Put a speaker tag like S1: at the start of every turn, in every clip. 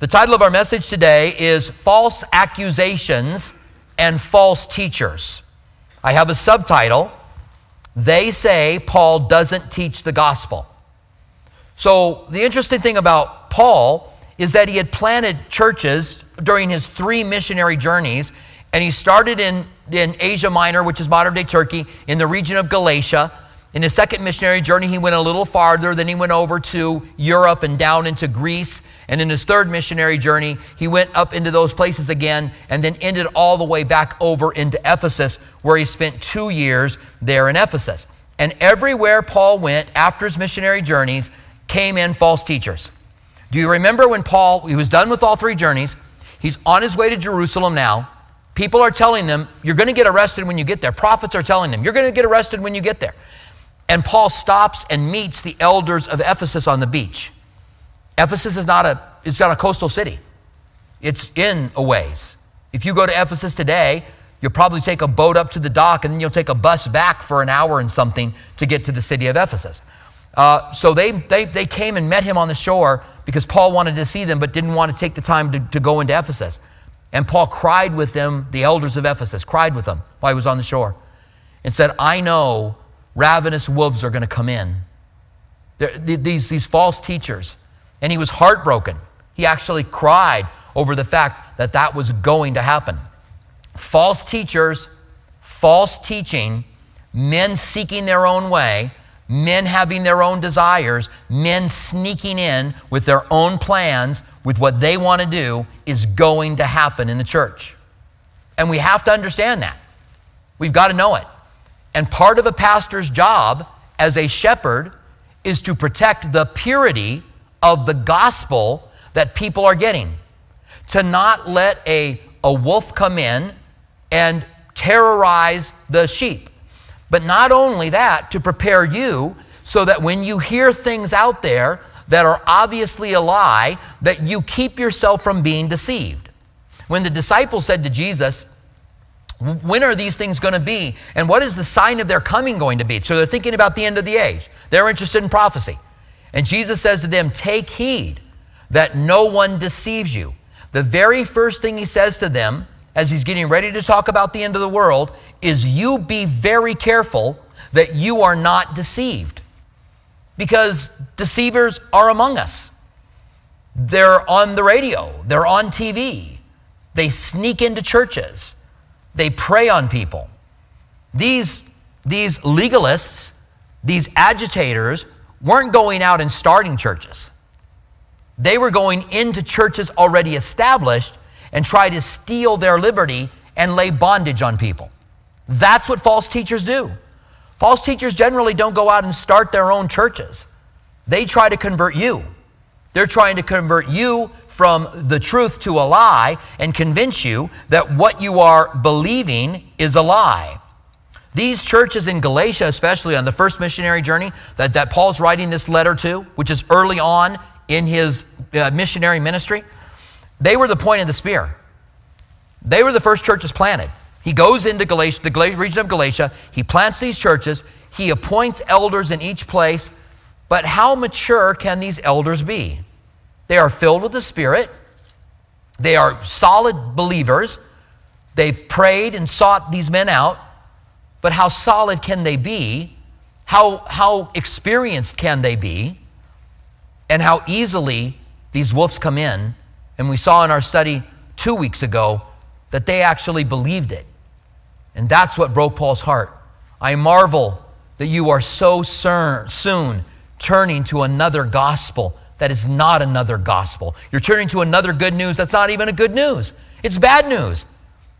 S1: The title of our message today is False Accusations and False Teachers. I have a subtitle They Say Paul Doesn't Teach the Gospel. So, the interesting thing about Paul is that he had planted churches during his three missionary journeys, and he started in, in Asia Minor, which is modern day Turkey, in the region of Galatia. In his second missionary journey, he went a little farther. Then he went over to Europe and down into Greece. And in his third missionary journey, he went up into those places again and then ended all the way back over into Ephesus, where he spent two years there in Ephesus. And everywhere Paul went after his missionary journeys came in false teachers. Do you remember when Paul, he was done with all three journeys? He's on his way to Jerusalem now. People are telling them, You're going to get arrested when you get there. Prophets are telling them, You're going to get arrested when you get there. And Paul stops and meets the elders of Ephesus on the beach. Ephesus is not a, it's not a coastal city, it's in a ways. If you go to Ephesus today, you'll probably take a boat up to the dock and then you'll take a bus back for an hour and something to get to the city of Ephesus. Uh, so they, they, they came and met him on the shore because Paul wanted to see them but didn't want to take the time to, to go into Ephesus. And Paul cried with them, the elders of Ephesus, cried with them while he was on the shore and said, I know ravenous wolves are going to come in. These, these false teachers. And he was heartbroken. He actually cried over the fact that that was going to happen. False teachers, false teaching, men seeking their own way, men having their own desires, men sneaking in with their own plans, with what they want to do, is going to happen in the church. And we have to understand that. We've got to know it. And part of a pastor's job as a shepherd is to protect the purity of the gospel that people are getting. To not let a, a wolf come in and terrorize the sheep. But not only that, to prepare you so that when you hear things out there that are obviously a lie, that you keep yourself from being deceived. When the disciples said to Jesus, when are these things going to be? And what is the sign of their coming going to be? So they're thinking about the end of the age. They're interested in prophecy. And Jesus says to them, Take heed that no one deceives you. The very first thing he says to them as he's getting ready to talk about the end of the world is, You be very careful that you are not deceived. Because deceivers are among us. They're on the radio, they're on TV, they sneak into churches they prey on people. These, these legalists, these agitators, weren't going out and starting churches. They were going into churches already established and try to steal their liberty and lay bondage on people. That's what false teachers do. False teachers generally don't go out and start their own churches. They try to convert you. They're trying to convert you from the truth to a lie and convince you that what you are believing is a lie. These churches in Galatia, especially on the first missionary journey that, that Paul's writing this letter to, which is early on in his uh, missionary ministry, they were the point of the spear. They were the first churches planted. He goes into Galatia, the region of Galatia, he plants these churches, he appoints elders in each place, but how mature can these elders be? They are filled with the Spirit. They are solid believers. They've prayed and sought these men out. But how solid can they be? How, how experienced can they be? And how easily these wolves come in. And we saw in our study two weeks ago that they actually believed it. And that's what broke Paul's heart. I marvel that you are so soon turning to another gospel that is not another gospel. You're turning to another good news that's not even a good news. It's bad news.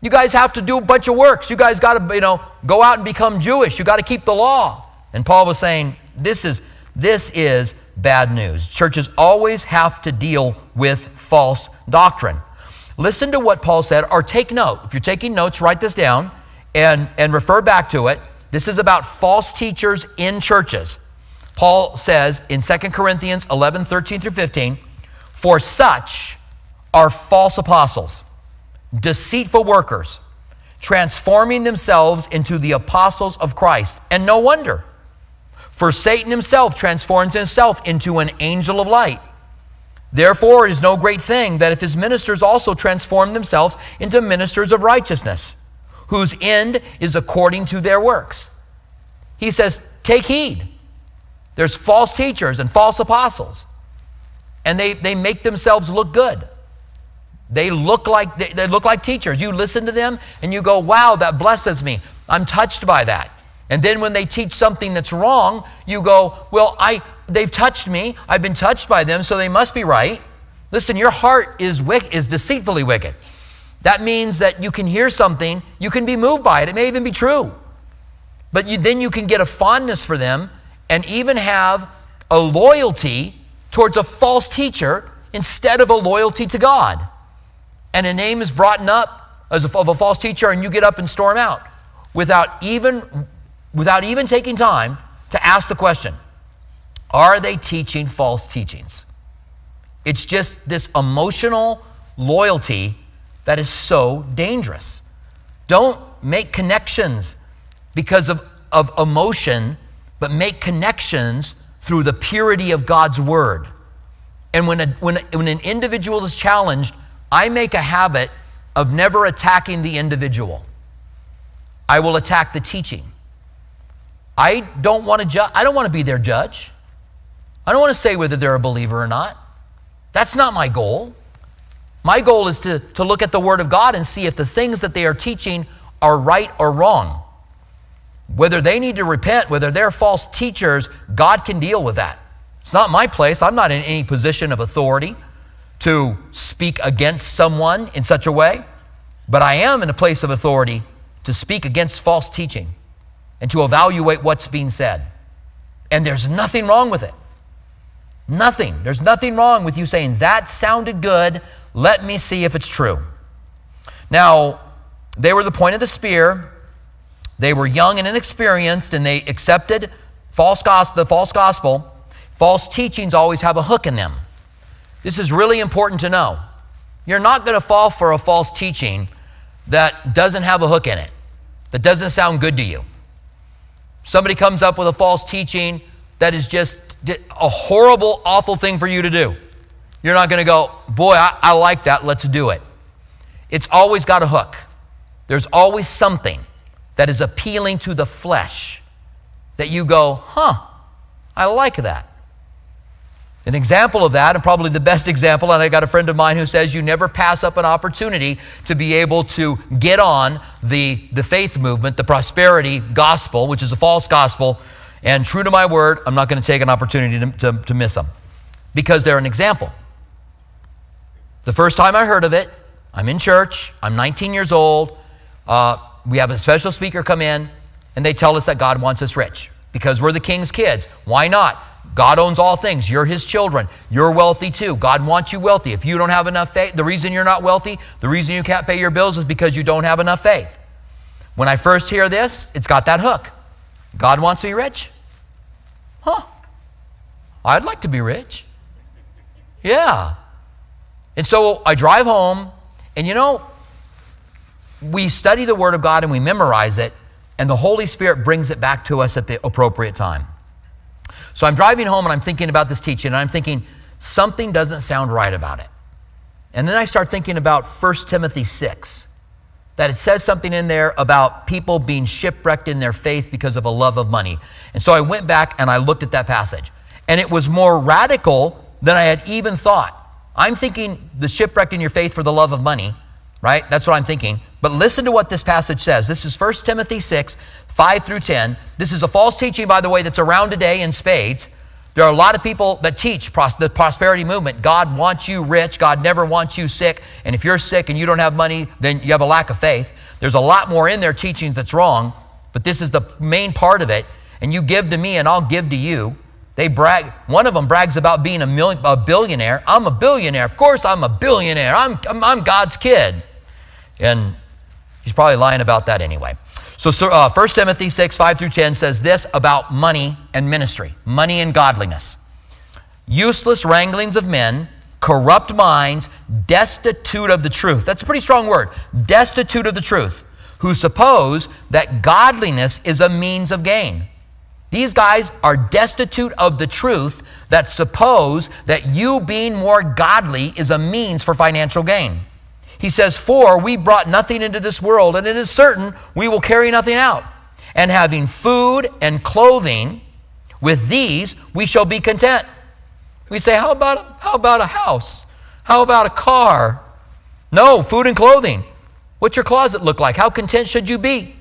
S1: You guys have to do a bunch of works. You guys got to, you know, go out and become Jewish. You got to keep the law. And Paul was saying, this is this is bad news. Churches always have to deal with false doctrine. Listen to what Paul said, or take note. If you're taking notes, write this down and, and refer back to it. This is about false teachers in churches. Paul says in 2 Corinthians 11 13 through 15, For such are false apostles, deceitful workers, transforming themselves into the apostles of Christ. And no wonder, for Satan himself transforms himself into an angel of light. Therefore, it is no great thing that if his ministers also transform themselves into ministers of righteousness, whose end is according to their works. He says, Take heed. There's false teachers and false apostles, and they, they make themselves look good. They look like they, they look like teachers. You listen to them and you go, "Wow, that blesses me. I'm touched by that." And then when they teach something that's wrong, you go, "Well, I they've touched me. I've been touched by them, so they must be right." Listen, your heart is wick, is deceitfully wicked. That means that you can hear something, you can be moved by it. It may even be true. But you, then you can get a fondness for them and even have a loyalty towards a false teacher instead of a loyalty to God and a name is brought up as a, of a false teacher and you get up and storm out without even, without even taking time to ask the question Are they teaching false teachings? It's just this emotional loyalty that is so dangerous. Don't make connections because of, of emotion, but make connections through the purity of God's word. And when, a, when, when an individual is challenged, I make a habit of never attacking the individual. I will attack the teaching. I don't want to ju- I don't want to be their judge. I don't want to say whether they're a believer or not. That's not my goal. My goal is to, to look at the Word of God and see if the things that they are teaching are right or wrong. Whether they need to repent, whether they're false teachers, God can deal with that. It's not my place. I'm not in any position of authority to speak against someone in such a way, but I am in a place of authority to speak against false teaching and to evaluate what's being said. And there's nothing wrong with it. Nothing. There's nothing wrong with you saying, that sounded good. Let me see if it's true. Now, they were the point of the spear. They were young and inexperienced, and they accepted false gospel, the false gospel. False teachings always have a hook in them. This is really important to know. You're not going to fall for a false teaching that doesn't have a hook in it, that doesn't sound good to you. Somebody comes up with a false teaching that is just a horrible, awful thing for you to do. You're not going to go, boy, I, I like that, let's do it. It's always got a hook. There's always something that is appealing to the flesh that you go, huh, I like that. An example of that, and probably the best example, and I got a friend of mine who says you never pass up an opportunity to be able to get on the, the faith movement, the prosperity gospel, which is a false gospel. And true to my word, I'm not going to take an opportunity to, to, to miss them because they're an example. The first time I heard of it, I'm in church, I'm 19 years old. Uh, we have a special speaker come in, and they tell us that God wants us rich because we're the king's kids. Why not? God owns all things. You're his children. You're wealthy too. God wants you wealthy. If you don't have enough faith, the reason you're not wealthy, the reason you can't pay your bills is because you don't have enough faith. When I first hear this, it's got that hook. God wants me rich? Huh. I'd like to be rich. Yeah. And so I drive home, and you know, we study the Word of God and we memorize it, and the Holy Spirit brings it back to us at the appropriate time. So I'm driving home and I'm thinking about this teaching, and I'm thinking, something doesn't sound right about it. And then I start thinking about 1 Timothy 6, that it says something in there about people being shipwrecked in their faith because of a love of money. And so I went back and I looked at that passage, and it was more radical than I had even thought. I'm thinking the shipwrecked in your faith for the love of money, right? That's what I'm thinking. But listen to what this passage says. This is 1 Timothy 6, 5 through 10. This is a false teaching, by the way, that's around today in spades. There are a lot of people that teach pros- the prosperity movement. God wants you rich. God never wants you sick. And if you're sick and you don't have money, then you have a lack of faith. There's a lot more in their teachings that's wrong, but this is the main part of it. And you give to me, and I'll give to you. They brag. One of them brags about being a, million, a billionaire. I'm a billionaire. Of course, I'm a billionaire. I'm, I'm, I'm God's kid. And He's probably lying about that anyway. So, so uh, 1 Timothy 6, 5 through 10 says this about money and ministry, money and godliness. Useless wranglings of men, corrupt minds, destitute of the truth. That's a pretty strong word. Destitute of the truth, who suppose that godliness is a means of gain. These guys are destitute of the truth that suppose that you being more godly is a means for financial gain. He says, For we brought nothing into this world, and it is certain we will carry nothing out. And having food and clothing, with these we shall be content. We say, How about, how about a house? How about a car? No, food and clothing. What's your closet look like? How content should you be?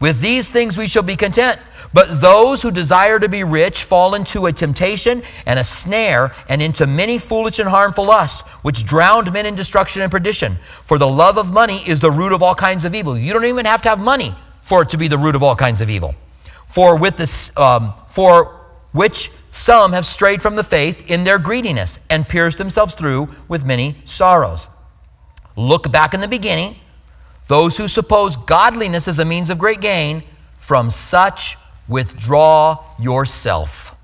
S1: With these things we shall be content. But those who desire to be rich fall into a temptation and a snare and into many foolish and harmful lusts, which drowned men in destruction and perdition. For the love of money is the root of all kinds of evil. You don't even have to have money for it to be the root of all kinds of evil. For with this, um, for which some have strayed from the faith in their greediness and pierced themselves through with many sorrows. Look back in the beginning. Those who suppose godliness is a means of great gain, from such withdraw yourself.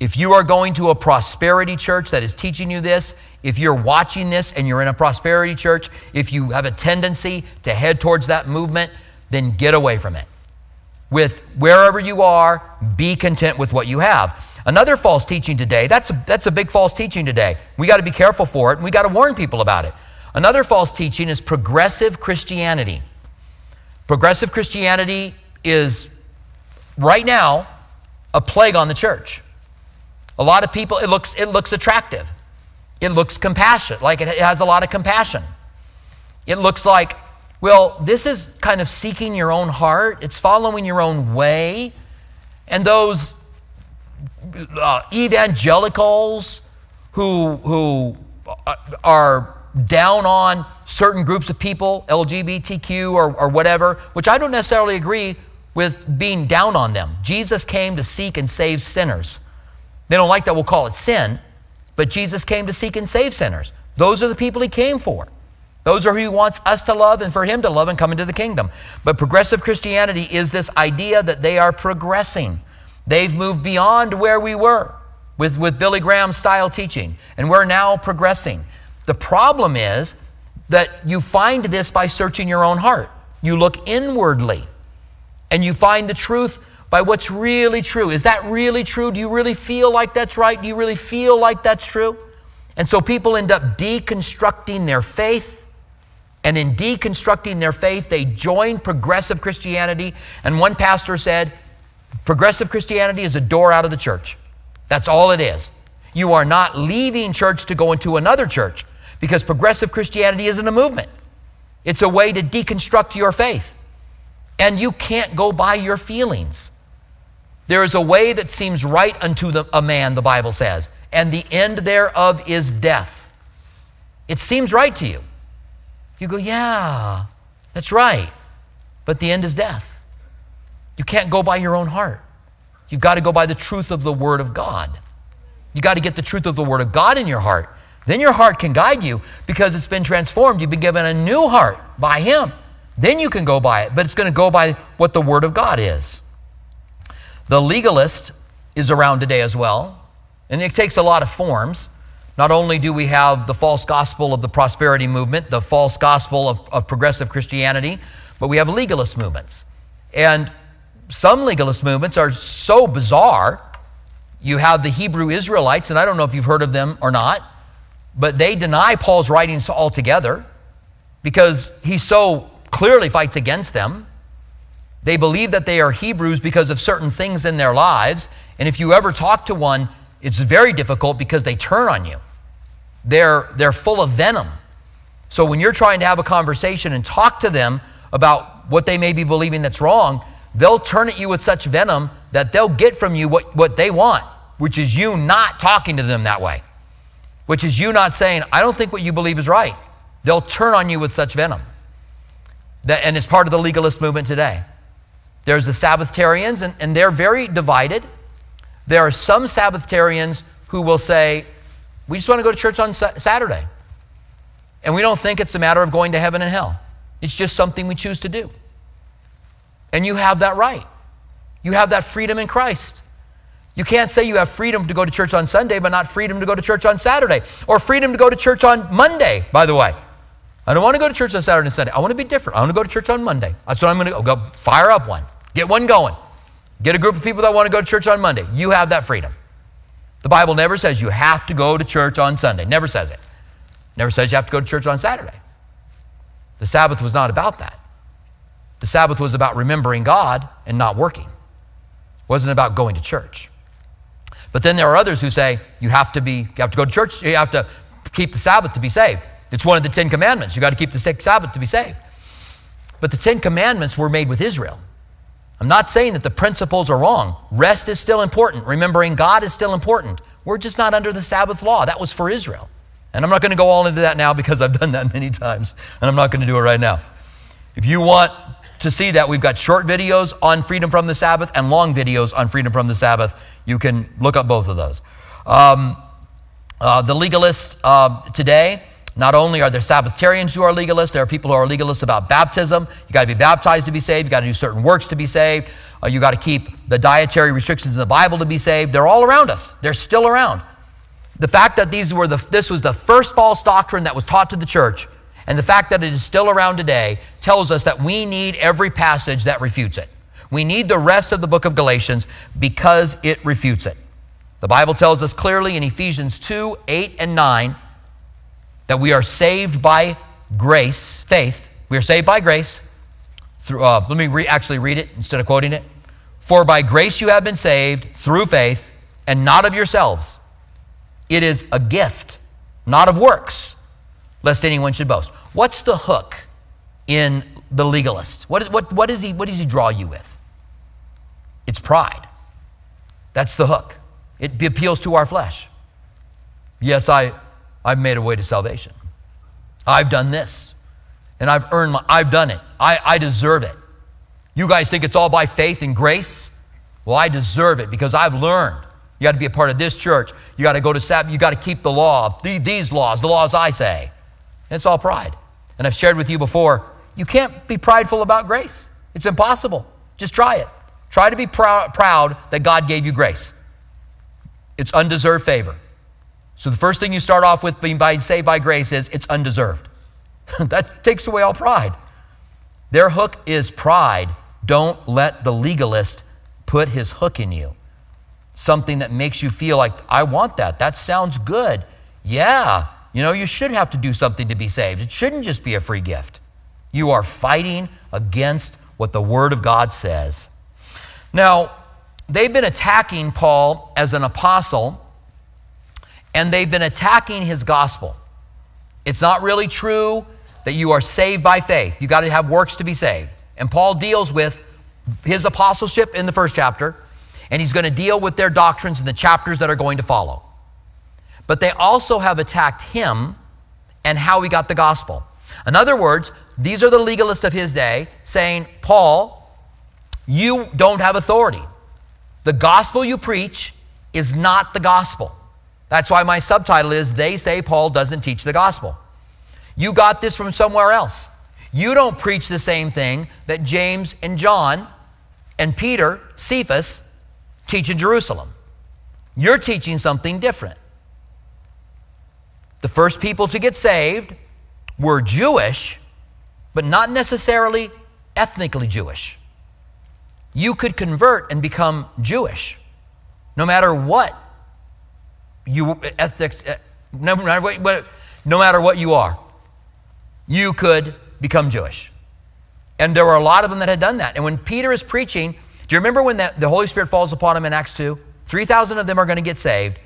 S1: If you are going to a prosperity church that is teaching you this, if you're watching this and you're in a prosperity church, if you have a tendency to head towards that movement, then get away from it. With wherever you are, be content with what you have. Another false teaching today, that's a, that's a big false teaching today. We got to be careful for it and we got to warn people about it. Another false teaching is progressive Christianity. Progressive Christianity is right now a plague on the church. A lot of people, it looks, it looks attractive. It looks compassionate, like it has a lot of compassion. It looks like, well, this is kind of seeking your own heart, it's following your own way. And those uh, evangelicals who, who are down on certain groups of people, LGBTQ or, or whatever, which I don't necessarily agree with being down on them. Jesus came to seek and save sinners. They don't like that we'll call it sin, but Jesus came to seek and save sinners. Those are the people he came for. Those are who he wants us to love and for him to love and come into the kingdom. But progressive Christianity is this idea that they are progressing. They've moved beyond where we were with, with Billy Graham style teaching, and we're now progressing. The problem is that you find this by searching your own heart. You look inwardly and you find the truth by what's really true. Is that really true? Do you really feel like that's right? Do you really feel like that's true? And so people end up deconstructing their faith. And in deconstructing their faith, they join progressive Christianity. And one pastor said, Progressive Christianity is a door out of the church. That's all it is. You are not leaving church to go into another church because progressive Christianity isn't a movement, it's a way to deconstruct your faith. And you can't go by your feelings. There is a way that seems right unto the, a man, the Bible says, and the end thereof is death. It seems right to you. You go, yeah, that's right. But the end is death. You can't go by your own heart. You've got to go by the truth of the Word of God. You've got to get the truth of the Word of God in your heart. Then your heart can guide you because it's been transformed. You've been given a new heart by Him. Then you can go by it, but it's going to go by what the Word of God is. The legalist is around today as well, and it takes a lot of forms. Not only do we have the false gospel of the prosperity movement, the false gospel of, of progressive Christianity, but we have legalist movements. And some legalist movements are so bizarre. You have the Hebrew Israelites, and I don't know if you've heard of them or not, but they deny Paul's writings altogether because he's so clearly fights against them. They believe that they are Hebrews because of certain things in their lives. And if you ever talk to one, it's very difficult because they turn on you. They're, they're full of venom. So when you're trying to have a conversation and talk to them about what they may be believing that's wrong, they'll turn at you with such venom that they'll get from you what, what they want, which is you not talking to them that way, which is you not saying, I don't think what you believe is right. They'll turn on you with such venom. That, and it's part of the legalist movement today. There's the Sabbatarians, and, and they're very divided. There are some Sabbatarians who will say, We just want to go to church on sa- Saturday. And we don't think it's a matter of going to heaven and hell, it's just something we choose to do. And you have that right. You have that freedom in Christ. You can't say you have freedom to go to church on Sunday, but not freedom to go to church on Saturday, or freedom to go to church on Monday, by the way. I don't want to go to church on Saturday and Sunday. I want to be different. I want to go to church on Monday. That's what I'm going to go. go fire up one. Get one going. Get a group of people that want to go to church on Monday. You have that freedom. The Bible never says you have to go to church on Sunday. Never says it. Never says you have to go to church on Saturday. The Sabbath was not about that. The Sabbath was about remembering God and not working. It wasn't about going to church. But then there are others who say you have to be you have to go to church, you have to keep the Sabbath to be saved. It's one of the 10 commandments. You've got to keep the sixth Sabbath to be saved. But the 10 commandments were made with Israel. I'm not saying that the principles are wrong. Rest is still important. Remembering God is still important. We're just not under the Sabbath law. That was for Israel. And I'm not going to go all into that now because I've done that many times, and I'm not going to do it right now. If you want to see that, we've got short videos on freedom from the Sabbath and long videos on freedom from the Sabbath. You can look up both of those. Um, uh, the legalists uh, today, not only are there Sabbatarians who are legalists, there are people who are legalists about baptism. You got to be baptized to be saved. You got to do certain works to be saved. Uh, you got to keep the dietary restrictions in the Bible to be saved. They're all around us. They're still around. The fact that these were the, this was the first false doctrine that was taught to the church, and the fact that it is still around today tells us that we need every passage that refutes it. We need the rest of the book of Galatians because it refutes it. The Bible tells us clearly in Ephesians 2 8 and 9 that we are saved by grace, faith. We are saved by grace. Through, uh, let me re- actually read it instead of quoting it. For by grace you have been saved through faith, and not of yourselves. It is a gift, not of works, lest anyone should boast. What's the hook in the legalist? What, is, what, what, is he, what does he draw you with? It's pride. That's the hook. It appeals to our flesh. Yes, I, I've made a way to salvation. I've done this. And I've earned my, I've done it. I, I deserve it. You guys think it's all by faith and grace? Well, I deserve it because I've learned. You got to be a part of this church. You got to go to Sabbath. You got to keep the law, these laws, the laws I say. It's all pride. And I've shared with you before, you can't be prideful about grace. It's impossible. Just try it. Try to be prou- proud that God gave you grace. It's undeserved favor. So the first thing you start off with being by, saved by grace is it's undeserved. that takes away all pride. Their hook is pride. Don't let the legalist put his hook in you. Something that makes you feel like, I want that. That sounds good. Yeah, you know, you should have to do something to be saved. It shouldn't just be a free gift. You are fighting against what the Word of God says. Now, they've been attacking Paul as an apostle and they've been attacking his gospel. It's not really true that you are saved by faith. You got to have works to be saved. And Paul deals with his apostleship in the first chapter, and he's going to deal with their doctrines in the chapters that are going to follow. But they also have attacked him and how he got the gospel. In other words, these are the legalists of his day saying, Paul, you don't have authority. The gospel you preach is not the gospel. That's why my subtitle is They Say Paul Doesn't Teach the Gospel. You got this from somewhere else. You don't preach the same thing that James and John and Peter, Cephas, teach in Jerusalem. You're teaching something different. The first people to get saved were Jewish, but not necessarily ethnically Jewish. You could convert and become Jewish no matter what you ethics, eh, no matter what, no matter what you are, you could become Jewish. And there were a lot of them that had done that. And when Peter is preaching, do you remember when the, the Holy Spirit falls upon him in Acts 2? 3,000 of them are going to get saved.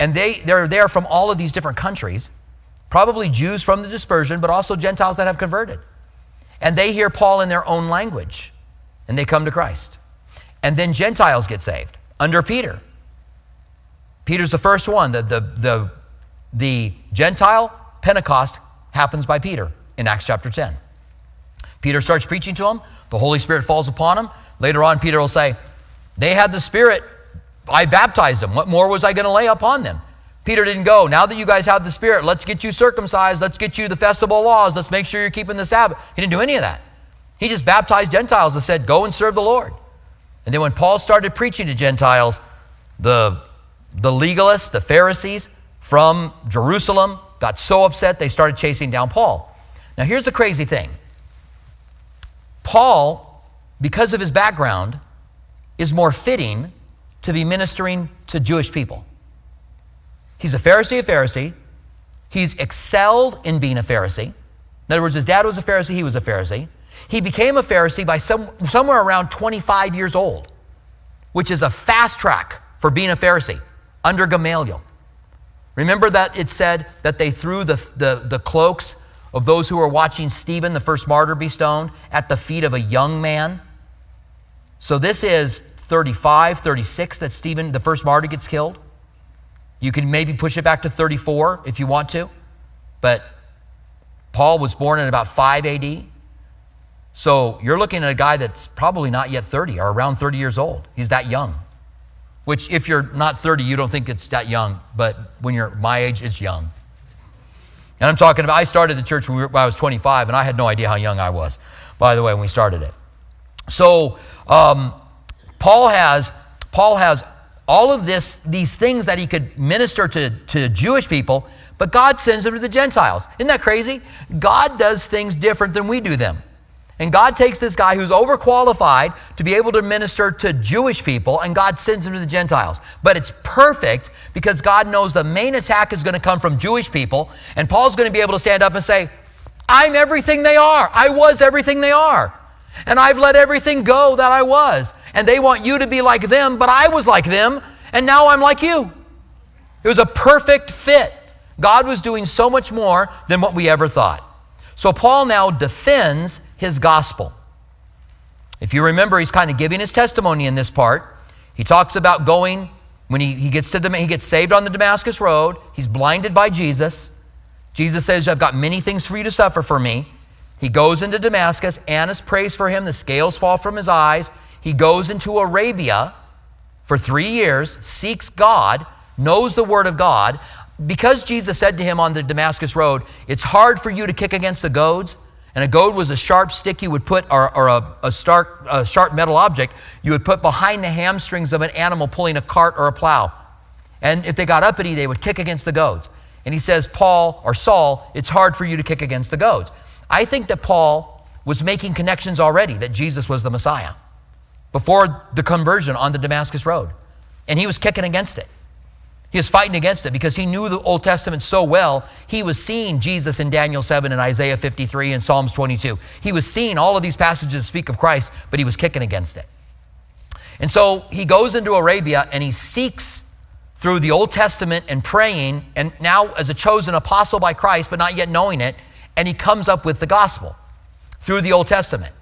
S1: And they, they're there from all of these different countries, probably Jews from the dispersion, but also Gentiles that have converted. And they hear Paul in their own language, and they come to Christ. And then Gentiles get saved under Peter. Peter's the first one. The, the, the, the Gentile Pentecost happens by Peter in Acts chapter 10. Peter starts preaching to them. The Holy Spirit falls upon him. Later on, Peter will say, They had the Spirit. I baptized them. What more was I going to lay upon them? Peter didn't go, Now that you guys have the Spirit, let's get you circumcised. Let's get you the festival laws. Let's make sure you're keeping the Sabbath. He didn't do any of that. He just baptized Gentiles and said, Go and serve the Lord. And then when Paul started preaching to Gentiles, the the legalists, the Pharisees from Jerusalem got so upset they started chasing down Paul. Now, here's the crazy thing Paul, because of his background, is more fitting to be ministering to Jewish people. He's a Pharisee, a Pharisee. He's excelled in being a Pharisee. In other words, his dad was a Pharisee, he was a Pharisee. He became a Pharisee by some, somewhere around 25 years old, which is a fast track for being a Pharisee under Gamaliel. Remember that it said that they threw the, the, the cloaks of those who were watching Stephen, the first martyr, be stoned at the feet of a young man? So this is 35, 36 that Stephen, the first martyr, gets killed. You can maybe push it back to 34 if you want to, but Paul was born in about 5 AD. So you're looking at a guy that's probably not yet 30 or around 30 years old. He's that young. Which, if you're not 30, you don't think it's that young, but when you're my age, it's young. And I'm talking about, I started the church when, we were, when I was 25, and I had no idea how young I was, by the way, when we started it. So, um, Paul has, Paul has all of this, these things that he could minister to, to Jewish people, but God sends them to the Gentiles. Isn't that crazy? God does things different than we do them. And God takes this guy who's overqualified to be able to minister to Jewish people, and God sends him to the Gentiles. But it's perfect because God knows the main attack is going to come from Jewish people, and Paul's going to be able to stand up and say, I'm everything they are. I was everything they are. And I've let everything go that I was. And they want you to be like them, but I was like them, and now I'm like you. It was a perfect fit. God was doing so much more than what we ever thought. So Paul now defends his gospel. If you remember, he's kind of giving his testimony in this part. He talks about going when he, he gets to the he gets saved on the Damascus road. He's blinded by Jesus. Jesus says, I've got many things for you to suffer for me. He goes into Damascus. Annas prays for him. The scales fall from his eyes. He goes into Arabia for three years, seeks God, knows the word of God. Because Jesus said to him on the Damascus road, It's hard for you to kick against the goads. And a goad was a sharp stick you would put, or, or a, a, stark, a sharp metal object you would put behind the hamstrings of an animal pulling a cart or a plow. And if they got uppity, they would kick against the goads. And he says, Paul or Saul, it's hard for you to kick against the goads. I think that Paul was making connections already that Jesus was the Messiah before the conversion on the Damascus Road. And he was kicking against it. He was fighting against it because he knew the Old Testament so well. He was seeing Jesus in Daniel 7 and Isaiah 53 and Psalms 22. He was seeing all of these passages speak of Christ, but he was kicking against it. And so he goes into Arabia and he seeks through the Old Testament and praying, and now as a chosen apostle by Christ, but not yet knowing it, and he comes up with the gospel through the Old Testament.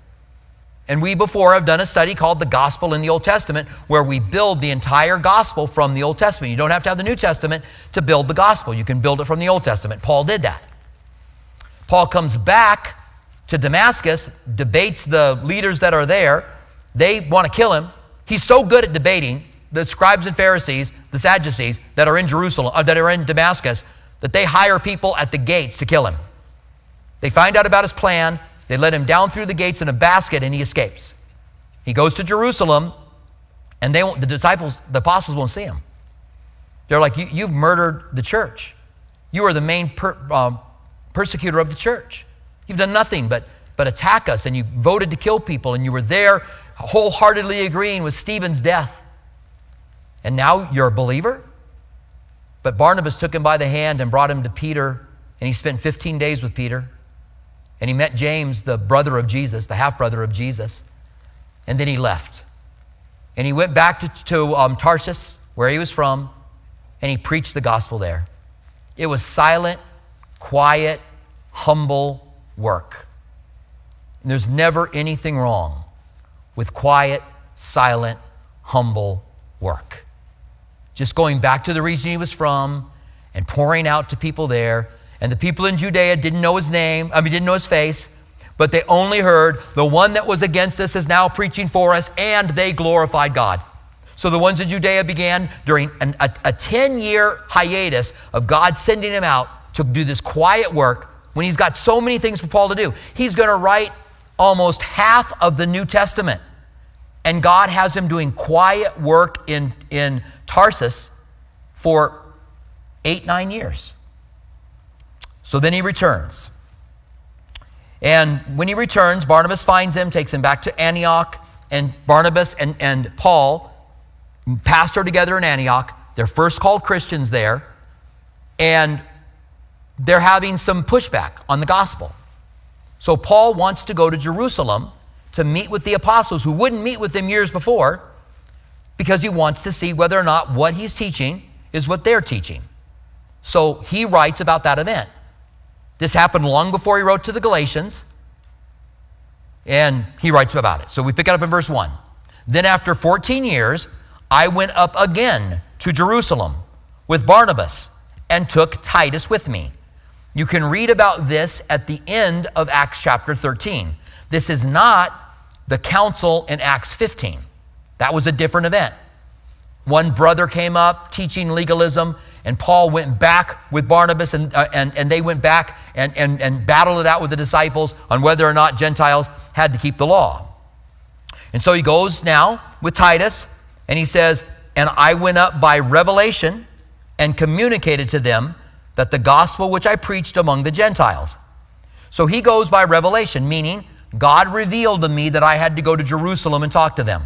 S1: And we before have done a study called The Gospel in the Old Testament, where we build the entire gospel from the Old Testament. You don't have to have the New Testament to build the gospel, you can build it from the Old Testament. Paul did that. Paul comes back to Damascus, debates the leaders that are there. They want to kill him. He's so good at debating, the scribes and Pharisees, the Sadducees that are in Jerusalem, uh, that are in Damascus, that they hire people at the gates to kill him. They find out about his plan. They let him down through the gates in a basket and he escapes. He goes to Jerusalem and they won't, the disciples, the apostles won't see him. They're like, you, have murdered the church. You are the main per, um, persecutor of the church. You've done nothing but, but attack us and you voted to kill people and you were there wholeheartedly agreeing with Stephen's death. And now you're a believer? But Barnabas took him by the hand and brought him to Peter, and he spent 15 days with Peter. And he met James, the brother of Jesus, the half brother of Jesus. And then he left. And he went back to, to um, Tarsus, where he was from, and he preached the gospel there. It was silent, quiet, humble work. And there's never anything wrong with quiet, silent, humble work. Just going back to the region he was from and pouring out to people there and the people in Judea didn't know his name, I mean, didn't know his face, but they only heard the one that was against us is now preaching for us, and they glorified God. So the ones in Judea began during an, a, a 10 year hiatus of God sending him out to do this quiet work when he's got so many things for Paul to do. He's going to write almost half of the New Testament. And God has him doing quiet work in, in Tarsus for eight, nine years. So then he returns. And when he returns, Barnabas finds him, takes him back to Antioch, and Barnabas and, and Paul mm, pastor together in Antioch. They're first called Christians there, and they're having some pushback on the gospel. So Paul wants to go to Jerusalem to meet with the apostles who wouldn't meet with him years before because he wants to see whether or not what he's teaching is what they're teaching. So he writes about that event. This happened long before he wrote to the Galatians, and he writes about it. So we pick it up in verse 1. Then after 14 years, I went up again to Jerusalem with Barnabas and took Titus with me. You can read about this at the end of Acts chapter 13. This is not the council in Acts 15. That was a different event. One brother came up teaching legalism, and Paul went back with Barnabas, and, uh, and, and they went back and, and, and battled it out with the disciples on whether or not Gentiles had to keep the law. And so he goes now with Titus, and he says, And I went up by revelation and communicated to them that the gospel which I preached among the Gentiles. So he goes by revelation, meaning God revealed to me that I had to go to Jerusalem and talk to them.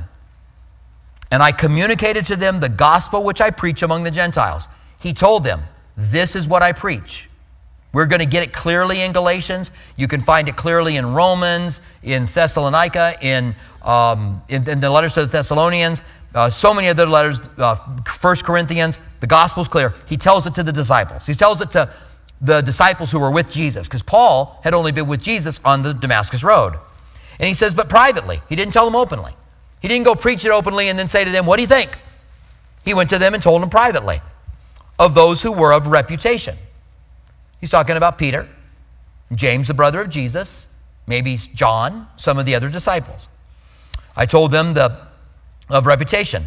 S1: And I communicated to them the gospel which I preach among the Gentiles. He told them, This is what I preach. We're going to get it clearly in Galatians. You can find it clearly in Romans, in Thessalonica, in, um, in, in, the letters to the Thessalonians, uh, so many other letters, uh, 1 Corinthians. The gospel's clear. He tells it to the disciples. He tells it to the disciples who were with Jesus, because Paul had only been with Jesus on the Damascus Road. And he says, but privately. He didn't tell them openly. He didn't go preach it openly and then say to them, What do you think? He went to them and told them privately of those who were of reputation. He's talking about Peter, James, the brother of Jesus, maybe John, some of the other disciples. I told them the of reputation,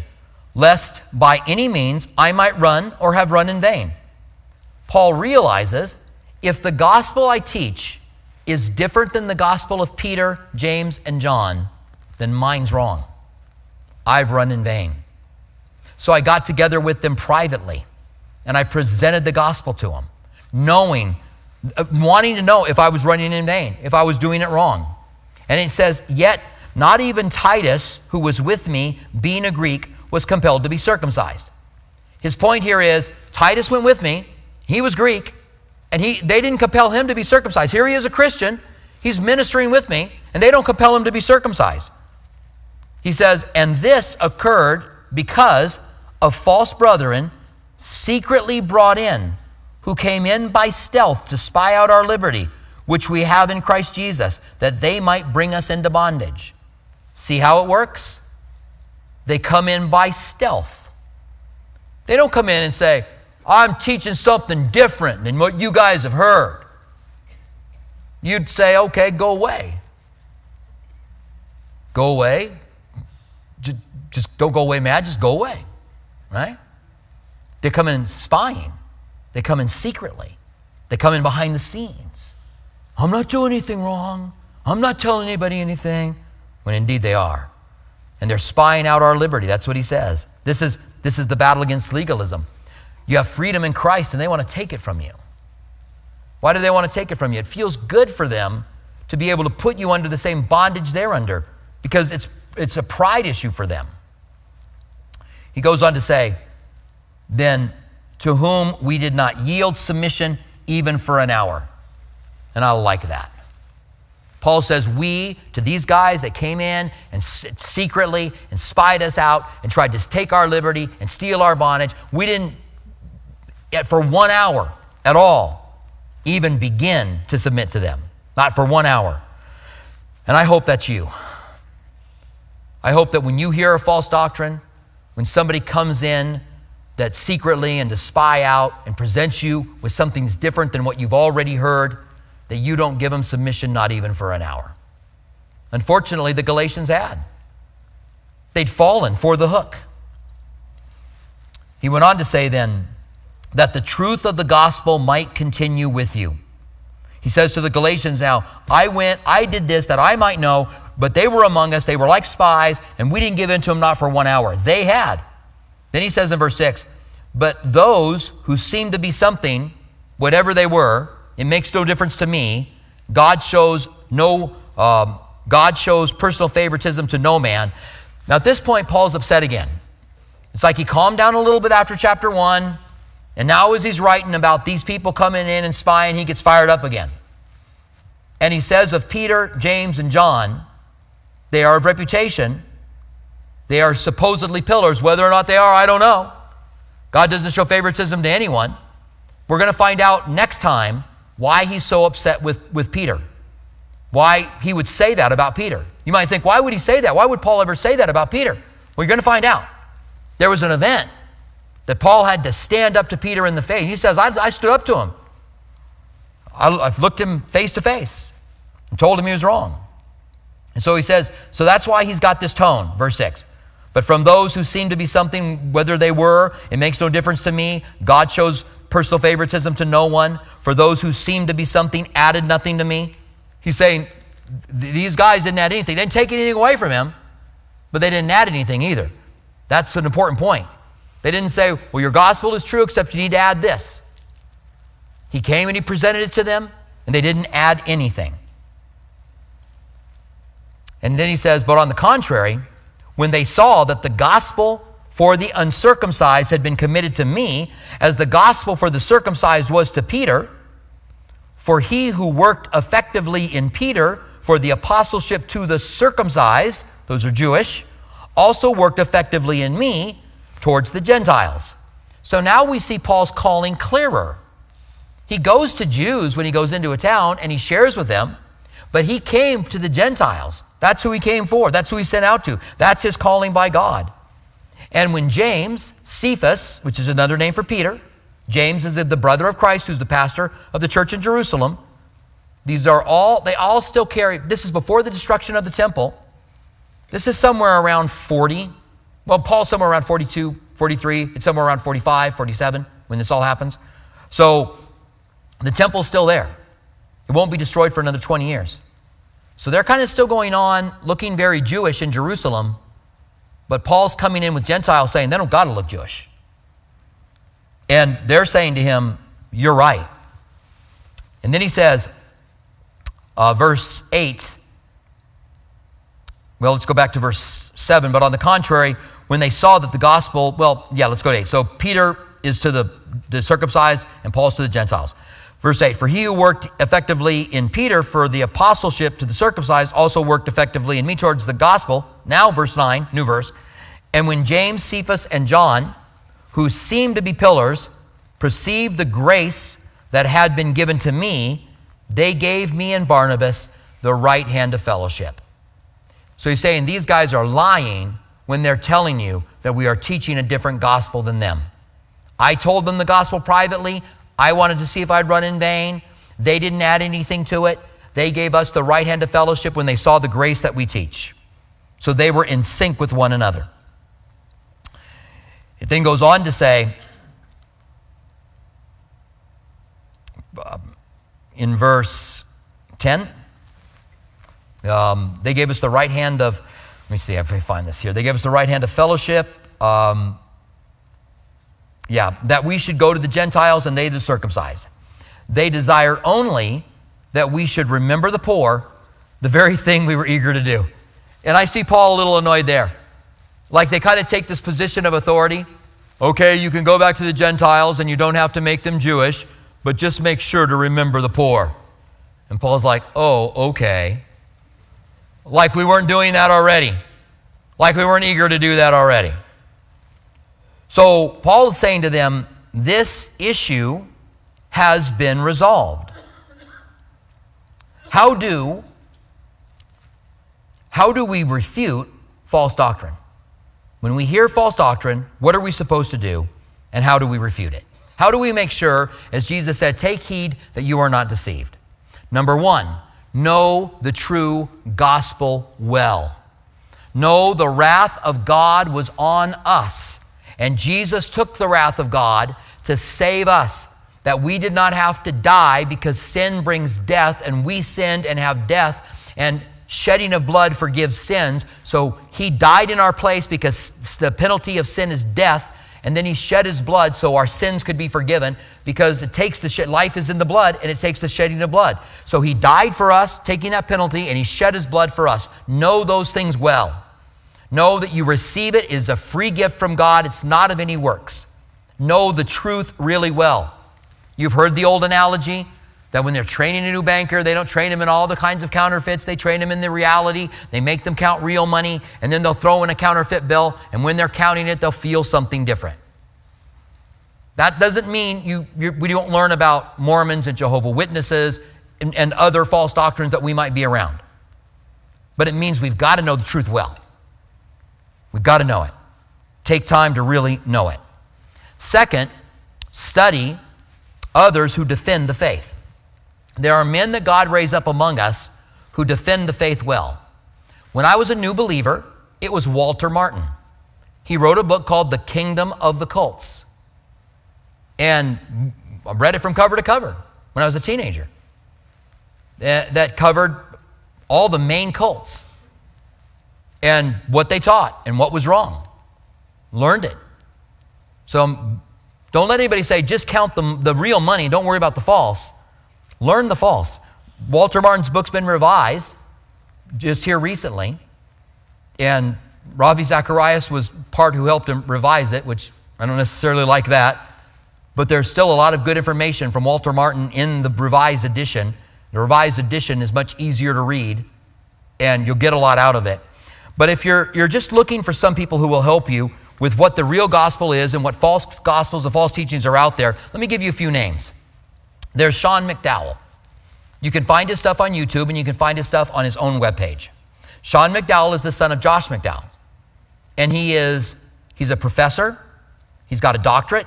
S1: lest by any means I might run or have run in vain. Paul realizes if the gospel I teach is different than the gospel of Peter, James, and John, then mine's wrong. I've run in vain. So I got together with them privately and I presented the gospel to them, knowing, uh, wanting to know if I was running in vain, if I was doing it wrong. And it says, Yet not even Titus, who was with me, being a Greek, was compelled to be circumcised. His point here is Titus went with me, he was Greek, and he, they didn't compel him to be circumcised. Here he is a Christian, he's ministering with me, and they don't compel him to be circumcised. He says, and this occurred because of false brethren secretly brought in, who came in by stealth to spy out our liberty, which we have in Christ Jesus, that they might bring us into bondage. See how it works? They come in by stealth. They don't come in and say, I'm teaching something different than what you guys have heard. You'd say, okay, go away. Go away. Just, don't go away mad, just go away. Right? They come in spying, they come in secretly, they come in behind the scenes. I'm not doing anything wrong. I'm not telling anybody anything, when indeed they are. And they're spying out our liberty. That's what he says. This is, this is the battle against legalism. You have freedom in Christ and they want to take it from you. Why do they want to take it from you? It feels good for them to be able to put you under the same bondage they're under because it's, it's a pride issue for them. He goes on to say, then to whom we did not yield submission even for an hour. And I like that. Paul says, We, to these guys that came in and secretly and spied us out and tried to take our liberty and steal our bondage, we didn't for one hour at all even begin to submit to them. Not for one hour. And I hope that's you. I hope that when you hear a false doctrine, when somebody comes in that secretly and to spy out and present you with something different than what you've already heard, that you don't give them submission not even for an hour. Unfortunately, the Galatians had. They'd fallen for the hook. He went on to say then, that the truth of the gospel might continue with you. He says to the Galatians now, I went, I did this that I might know, but they were among us. They were like spies, and we didn't give in to them not for one hour. They had. Then he says in verse 6, but those who seem to be something, whatever they were, it makes no difference to me. God shows no, um, God shows personal favoritism to no man. Now, at this point, Paul's upset again. It's like he calmed down a little bit after chapter 1, and now as he's writing about these people coming in and spying, he gets fired up again. And he says of Peter, James, and John, they are of reputation. They are supposedly pillars. Whether or not they are, I don't know. God doesn't show favoritism to anyone. We're going to find out next time why he's so upset with, with Peter, why he would say that about Peter. You might think, why would he say that? Why would Paul ever say that about Peter? Well, you're going to find out. There was an event that Paul had to stand up to Peter in the face. He says, I, I stood up to him. I, I've looked him face to face and told him he was wrong. And so he says, so that's why he's got this tone, verse 6. But from those who seem to be something, whether they were, it makes no difference to me. God shows personal favoritism to no one. For those who seem to be something, added nothing to me. He's saying, these guys didn't add anything. They didn't take anything away from him, but they didn't add anything either. That's an important point. They didn't say, well, your gospel is true, except you need to add this. He came and he presented it to them, and they didn't add anything. And then he says, but on the contrary, when they saw that the gospel for the uncircumcised had been committed to me, as the gospel for the circumcised was to Peter, for he who worked effectively in Peter for the apostleship to the circumcised, those are Jewish, also worked effectively in me towards the Gentiles. So now we see Paul's calling clearer. He goes to Jews when he goes into a town and he shares with them, but he came to the Gentiles. That's who he came for. That's who he sent out to. That's his calling by God. And when James, Cephas, which is another name for Peter, James is the brother of Christ who's the pastor of the church in Jerusalem. These are all, they all still carry, this is before the destruction of the temple. This is somewhere around 40. Well, Paul's somewhere around 42, 43. It's somewhere around 45, 47 when this all happens. So the temple's still there. It won't be destroyed for another 20 years. So they're kind of still going on, looking very Jewish in Jerusalem, but Paul's coming in with Gentiles saying they don't got to look Jewish. And they're saying to him, You're right. And then he says, uh, verse 8, well, let's go back to verse 7. But on the contrary, when they saw that the gospel, well, yeah, let's go to 8. So Peter is to the, the circumcised and Paul's to the Gentiles. Verse 8 For he who worked effectively in Peter for the apostleship to the circumcised also worked effectively in me towards the gospel. Now, verse 9, new verse. And when James, Cephas, and John, who seemed to be pillars, perceived the grace that had been given to me, they gave me and Barnabas the right hand of fellowship. So he's saying these guys are lying when they're telling you that we are teaching a different gospel than them. I told them the gospel privately. I wanted to see if I'd run in vain. They didn't add anything to it. They gave us the right hand of fellowship when they saw the grace that we teach. So they were in sync with one another. It then goes on to say um, in verse 10, um, they gave us the right hand of, let me see if I find this here. They gave us the right hand of fellowship. Um, yeah, that we should go to the Gentiles and they the circumcised. They desire only that we should remember the poor, the very thing we were eager to do. And I see Paul a little annoyed there. Like they kind of take this position of authority. Okay, you can go back to the Gentiles and you don't have to make them Jewish, but just make sure to remember the poor. And Paul's like, oh, okay. Like we weren't doing that already. Like we weren't eager to do that already. So Paul is saying to them, this issue has been resolved. How do, how do we refute false doctrine? When we hear false doctrine, what are we supposed to do and how do we refute it? How do we make sure, as Jesus said, take heed that you are not deceived? Number one, know the true gospel well. Know the wrath of God was on us and Jesus took the wrath of God to save us, that we did not have to die because sin brings death, and we sinned and have death, and shedding of blood forgives sins. So he died in our place because the penalty of sin is death, and then he shed his blood so our sins could be forgiven because it takes the shed, life is in the blood and it takes the shedding of blood. So he died for us, taking that penalty, and he shed his blood for us. Know those things well. Know that you receive it. It is a free gift from God, it's not of any works. Know the truth really well. You've heard the old analogy that when they're training a new banker, they don't train them in all the kinds of counterfeits. They train them in the reality. They make them count real money, and then they'll throw in a counterfeit bill, and when they're counting it, they'll feel something different. That doesn't mean you, we don't learn about Mormons and Jehovah Witnesses and, and other false doctrines that we might be around. But it means we've got to know the truth well. We've got to know it. Take time to really know it. Second, study others who defend the faith. There are men that God raised up among us who defend the faith well. When I was a new believer, it was Walter Martin. He wrote a book called The Kingdom of the Cults. And I read it from cover to cover when I was a teenager. That covered all the main cults and what they taught and what was wrong. Learned it. So um, don't let anybody say, just count the, the real money, don't worry about the false. Learn the false. Walter Martin's book's been revised just here recently, and Ravi Zacharias was part who helped him revise it, which I don't necessarily like that. But there's still a lot of good information from Walter Martin in the revised edition. The revised edition is much easier to read, and you'll get a lot out of it. But if you're, you're just looking for some people who will help you with what the real gospel is and what false gospels and false teachings are out there, let me give you a few names. There's Sean McDowell. You can find his stuff on YouTube and you can find his stuff on his own webpage. Sean McDowell is the son of Josh McDowell. And he is, he's a professor. He's got a doctorate,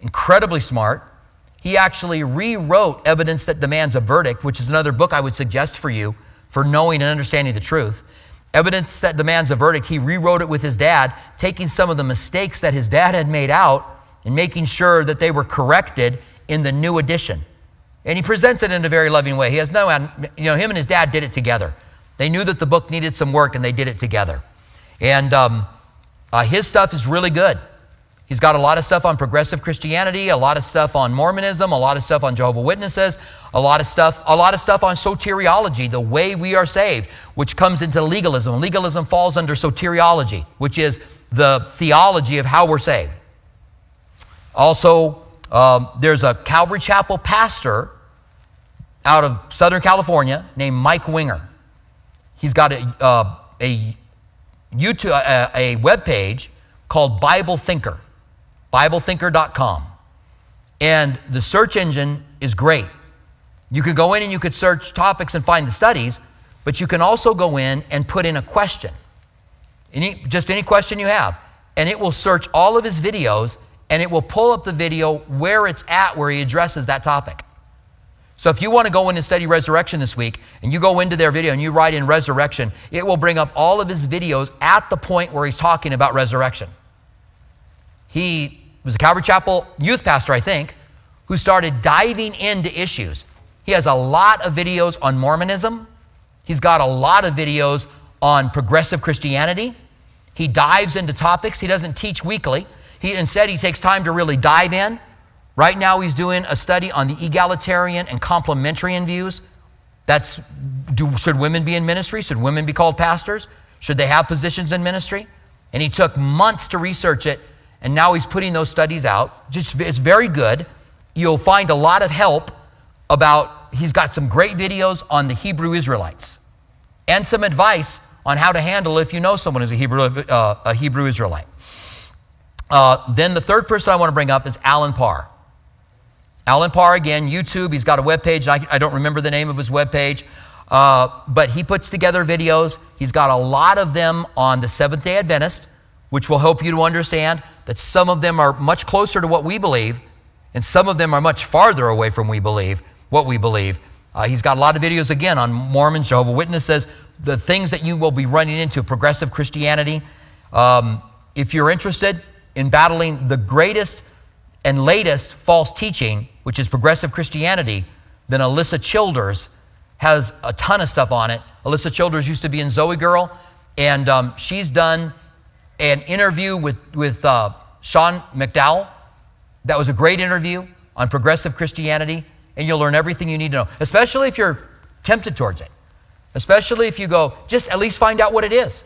S1: incredibly smart. He actually rewrote Evidence That Demands a Verdict, which is another book I would suggest for you for knowing and understanding the truth. Evidence That Demands a Verdict, he rewrote it with his dad, taking some of the mistakes that his dad had made out and making sure that they were corrected in the new edition. And he presents it in a very loving way. He has no, you know, him and his dad did it together. They knew that the book needed some work and they did it together. And um, uh, his stuff is really good. He's got a lot of stuff on progressive Christianity, a lot of stuff on Mormonism, a lot of stuff on Jehovah Witnesses, a lot of stuff, a lot of stuff on soteriology, the way we are saved, which comes into legalism. Legalism falls under soteriology, which is the theology of how we're saved. Also, um, there's a Calvary Chapel pastor out of Southern California named Mike Winger. He's got a, uh, a YouTube, a, a web page called Bible Thinker, BibleThinker.com. And the search engine is great. You could go in and you could search topics and find the studies, but you can also go in and put in a question. Any, just any question you have. And it will search all of his videos and it will pull up the video where it's at where he addresses that topic. So if you want to go in and study resurrection this week and you go into their video and you write in resurrection, it will bring up all of his videos at the point where he's talking about resurrection. He was a Calvary Chapel youth pastor, I think, who started diving into issues. He has a lot of videos on Mormonism. He's got a lot of videos on progressive Christianity. He dives into topics. He doesn't teach weekly. He, instead, he takes time to really dive in. Right now, he's doing a study on the egalitarian and complementarian views. That's do, should women be in ministry? Should women be called pastors? Should they have positions in ministry? And he took months to research it, and now he's putting those studies out. Just, it's very good. You'll find a lot of help about, he's got some great videos on the Hebrew Israelites and some advice on how to handle if you know someone who's a Hebrew, uh, a Hebrew Israelite. Uh, then the third person I want to bring up is Allen Parr. Allen Parr, again, YouTube. He's got a webpage. I, I don't remember the name of his webpage, uh, but he puts together videos. He's got a lot of them on the Seventh day Adventist, which will help you to understand that some of them are much closer to what we believe, and some of them are much farther away from we believe what we believe. Uh, he's got a lot of videos again on Mormons, Jehovah Witnesses, the things that you will be running into, progressive Christianity. Um, if you're interested, in battling the greatest and latest false teaching, which is progressive Christianity, then Alisa Childers has a ton of stuff on it. Alisa Childers used to be in ZOEgirl, and um, she's done an interview with, with uh, Sean McDowell. That was a great interview on progressive Christianity, and you'll learn everything you need to know, especially if you're tempted towards it. Especially if you go, just at least find out what it is.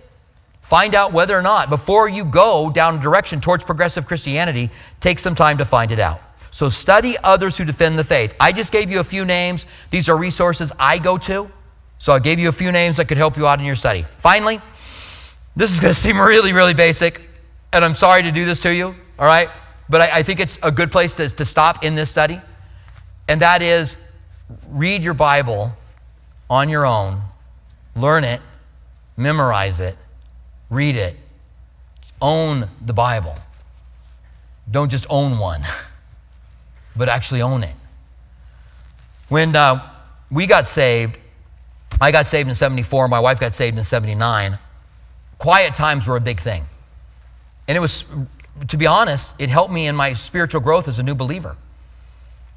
S1: Find out whether or not, before you go down a direction towards progressive Christianity, take some time to find it out. So study others who defend the faith. I just gave you a few names. These are resources I go to. So I gave you a few names that could help you out in your study. Finally, this is going to seem really, really basic, and I'm sorry to do this to you, all right? But I, I think it's a good place to, to stop in this study, and that is read your Bible on your own, learn it, memorize it, read it, own the Bible. Don't just own one, but actually own it. When uh, we got saved, I got saved in 74, my wife got saved in 79. Quiet times were a big thing. And it was, to be honest, it helped me in my spiritual growth as a new believer.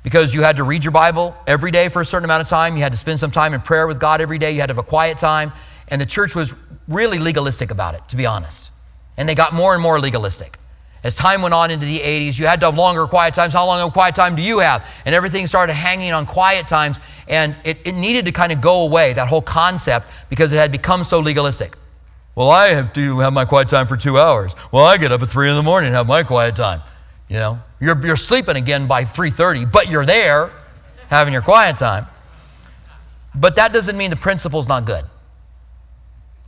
S1: Because you had to read your Bible every day for a certain amount of time. You had to spend some time in prayer with God every day. You had to have a quiet time. And the church was really legalistic about it, to be honest. And they got more and more legalistic. As time went on into the 80s, you had to have longer quiet times. How long of quiet time do you have? And everything started hanging on quiet times. And it, it needed to kind of go away, that whole concept, because it had become so legalistic. Well, I have to have my quiet time for two hours. Well, I get up at three in the morning and have my quiet time. You know, you're, you're sleeping again by 3.30, but you're there having your quiet time. But that doesn't mean the principle's not good.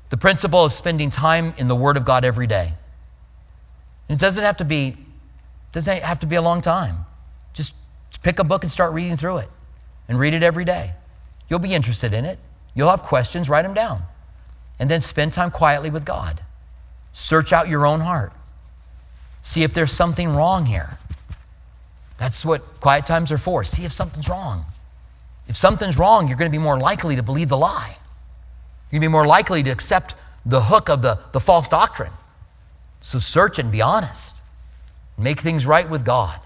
S1: The principle of spending time in the Word of God every day. It doesn't have to be, doesn't have to be a long time. Just pick a book and start reading through it and read it every day. You'll be interested in it. You'll have questions, write them down. And then spend time quietly with God. Search out your own heart. See if there's something wrong here. That's what quiet times are for. See if something's wrong. If something's wrong, you're going to be more likely to believe the lie. You're going to be more likely to accept the hook of the, the false doctrine. So search and be honest. Make things right with God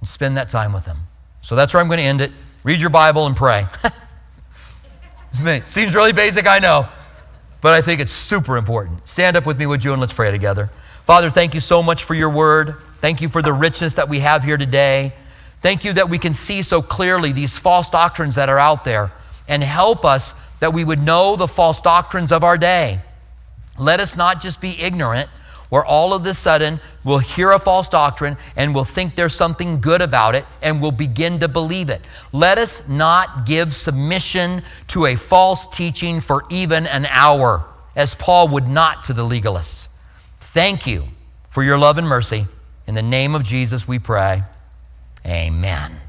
S1: and spend that time with Him. So that's where I'm going to end it. Read your Bible and pray. Seems really basic, I know, but I think it's super important. Stand up with me, would you, and let's pray together. Father, thank you so much for your word. Thank you for the richness that we have here today. Thank you that we can see so clearly these false doctrines that are out there and help us that we would know the false doctrines of our day. Let us not just be ignorant, where all of a sudden we'll hear a false doctrine and we'll think there's something good about it and we'll begin to believe it. Let us not give submission to a false teaching for even an hour, as Paul would not to the legalists. Thank you for your love and mercy. In the name of Jesus, we pray. Amen.